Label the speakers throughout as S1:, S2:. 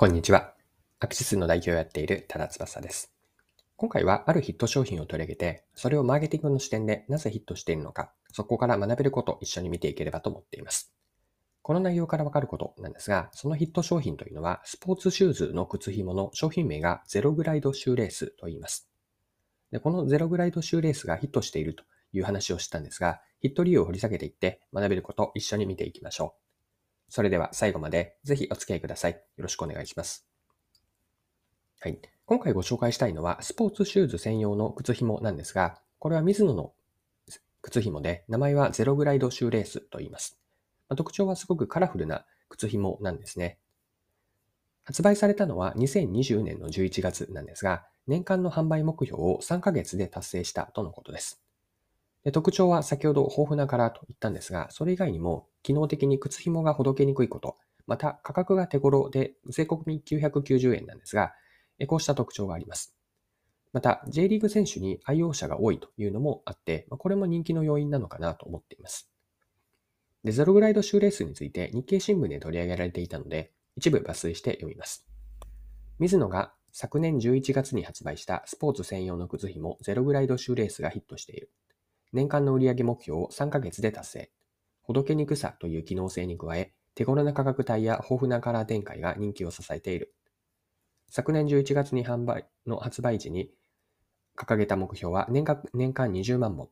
S1: こんにちは。アクシスの代表をやっている多田翼です。今回はあるヒット商品を取り上げて、それをマーケティングの視点でなぜヒットしているのか、そこから学べることを一緒に見ていければと思っています。この内容からわかることなんですが、そのヒット商品というのは、スポーツシューズの靴紐の商品名がゼログライドシューレースと言います。でこのゼログライドシューレースがヒットしているという話をしたんですが、ヒット理由を掘り下げていって学べることを一緒に見ていきましょう。それでは最後までぜひお付き合いください。よろしくお願いします。はい。今回ご紹介したいのは、スポーツシューズ専用の靴紐なんですが、これはミズノの靴紐で、名前はゼログライドシューレースと言います。まあ、特徴はすごくカラフルな靴紐なんですね。発売されたのは2020年の11月なんですが、年間の販売目標を3ヶ月で達成したとのことです。で特徴は先ほど豊富なカラーと言ったんですが、それ以外にも機能的に靴紐がほどけにくいこと、また価格が手頃で税込み990円なんですが、こうした特徴があります。また、J リーグ選手に愛用者が多いというのもあって、これも人気の要因なのかなと思っています。でゼログライドシューレースについて日経新聞で取り上げられていたので、一部抜粋して読みます。水野が昨年11月に発売したスポーツ専用の靴紐ゼログライドシューレースがヒットしている。年間の売上目標を3ヶ月で達成。ほどけにくさという機能性に加え、手頃な価格帯や豊富なカラー展開が人気を支えている。昨年11月に販売の発売時に掲げた目標は年間年間20万本。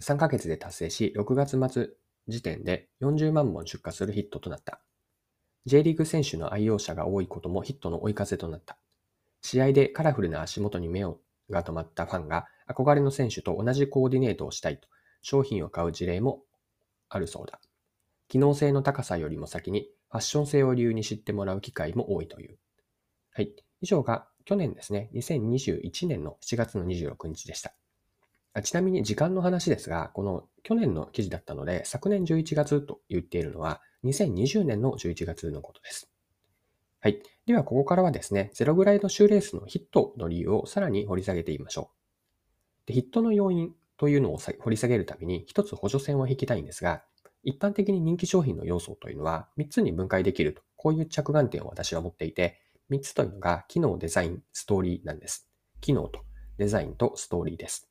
S1: 3ヶ月で達成し、6月末時点で40万本出荷するヒットとなった。J リーグ選手の愛用者が多いこともヒットの追い風となった。試合でカラフルな足元に目をが止まったファンが憧れの選手と同じコーディネートをしたいと商品を買う事例もあるそうだ。機能性の高さよりも先にファッション性を理由に知ってもらう機会も多いという。はい。以上が去年ですね、2021年の7月の26日でした。ちなみに時間の話ですが、この去年の記事だったので、昨年11月と言っているのは、2020年の11月のことです。はい。では、ここからはですね、ゼログライドシューレースのヒットの理由をさらに掘り下げてみましょう。でヒットの要因というのを掘り下げるために、一つ補助線を引きたいんですが、一般的に人気商品の要素というのは3つに分解できると、こういう着眼点を私は持っていて、3つというのが機能、デザイン、ストーリーなんです。機能とデザインとストーリーです。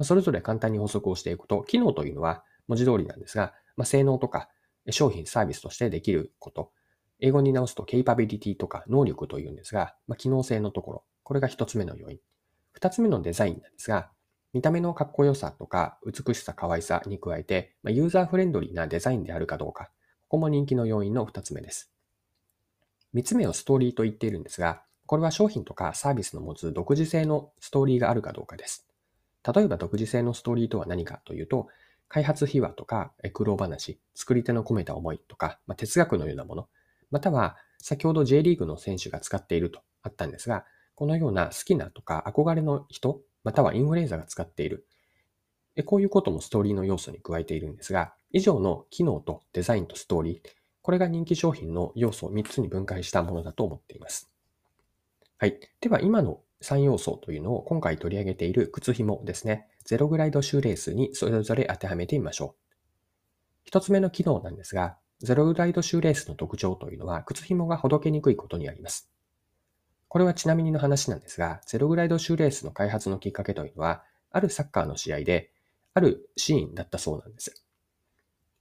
S1: それぞれ簡単に補足をしていくと、機能というのは文字通りなんですが、まあ、性能とか商品、サービスとしてできること、英語に直すと capability とか能力というんですが、まあ、機能性のところ、これが1つ目の要因。2つ目のデザインなんですが、見た目のかっこよさとか美しさ、可愛さに加えて、まあ、ユーザーフレンドリーなデザインであるかどうか、ここも人気の要因の2つ目です。3つ目をストーリーと言っているんですが、これは商品とかサービスの持つ独自性のストーリーがあるかどうかです。例えば独自性のストーリーとは何かというと、開発秘話とか苦労話、作り手の込めた思いとか、まあ、哲学のようなもの、または先ほど J リーグの選手が使っているとあったんですが、このような好きなとか憧れの人、またはインフルエンザが使っている。こういうこともストーリーの要素に加えているんですが、以上の機能とデザインとストーリー、これが人気商品の要素を3つに分解したものだと思っています。はい。では、今の3要素というのを今回取り上げている靴紐ですね。ゼログライドシューレースにそれぞれ当てはめてみましょう。一つ目の機能なんですが、ゼログライドシューレースの特徴というのは、靴紐がほどけにくいことにあります。これはちなみにの話なんですが、ゼログライドシューレースの開発のきっかけというのは、あるサッカーの試合で、あるシーンだったそうなんです。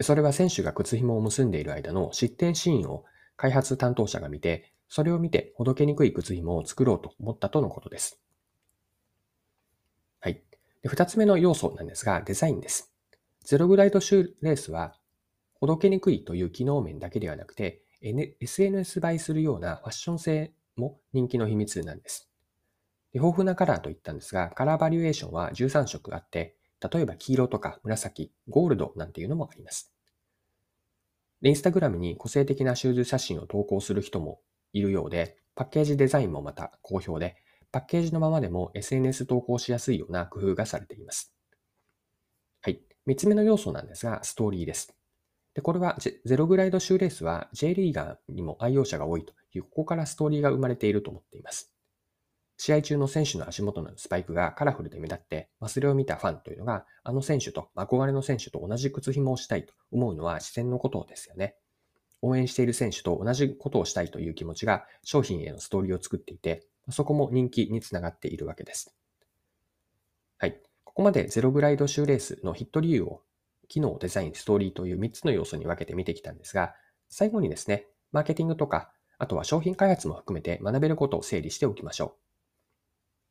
S1: それは選手が靴紐を結んでいる間の失点シーンを開発担当者が見て、それを見てほどけにくい靴紐を作ろうと思ったとのことです。はい。二つ目の要素なんですが、デザインです。ゼログライドシューレースは、ほどけにくいという機能面だけではなくて、SNS 映えするようなファッション性も人気の秘密なんです。豊富なカラーと言ったんですが、カラーバリエーションは13色あって、例えば黄色とか紫、ゴールドなんていうのもあります。で、インスタグラムに個性的なシューズ写真を投稿する人もいるようで、パッケージデザインもまた好評で、パッケージのままでも SNS 投稿しやすいような工夫がされています。はい。三つ目の要素なんですが、ストーリーです。で、これはゼログライドシューレースは J リーガーにも愛用者が多いという、ここからストーリーが生まれていると思っています。試合中の選手の足元のスパイクがカラフルで目立って、それを見たファンというのが、あの選手と、憧れの選手と同じ靴紐をしたいと思うのは自然のことですよね。応援している選手と同じことをしたいという気持ちが商品へのストーリーを作っていて、そこも人気につながっているわけです。はい。ここまでゼログライドシューレースのヒット理由を機能、デザイン、ストーリーという3つの要素に分けて見てきたんですが、最後にですね、マーケティングとか、あとは商品開発も含めて学べることを整理しておきましょう。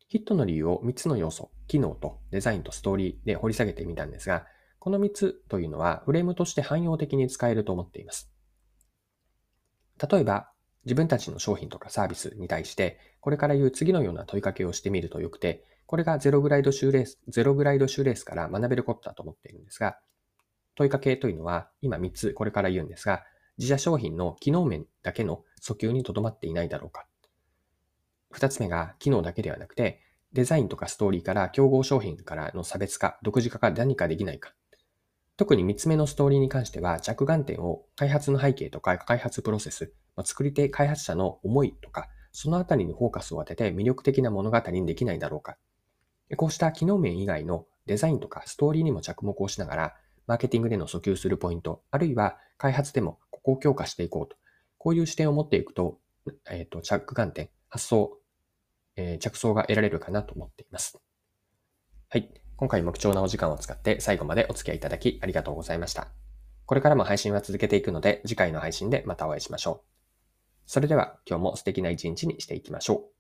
S1: ヒットの理由を3つの要素、機能とデザインとストーリーで掘り下げてみたんですが、この3つというのはフレームとして汎用的に使えると思っています。例えば、自分たちの商品とかサービスに対して、これから言う次のような問いかけをしてみるとよくて、これがゼログライドシューレース、ゼログライドシューレースから学べることだと思っているんですが、問いかけというのは、今3つこれから言うんですが、自社商品の機能面だけの訴求にとどまっていないだろうか。2つ目が機能だけではなくて、デザインとかストーリーから競合商品からの差別化、独自化が何かできないか。特に3つ目のストーリーに関しては、着眼点を開発の背景とか開発プロセス、ま作り手開発者の思いとか、そのあたりにフォーカスを当てて魅力的な物語にできないだろうか。こうした機能面以外のデザインとかストーリーにも着目をしながら、マーケティングでの訴求するポイント、あるいは開発でもここを強化していこうと。こういう視点を持っていくと、えっ、ー、と、着眼点、発想、えー、着想が得られるかなと思っています。はい。今回も貴重なお時間を使って最後までお付き合いいただきありがとうございました。これからも配信は続けていくので、次回の配信でまたお会いしましょう。それでは今日も素敵な一日にしていきましょう。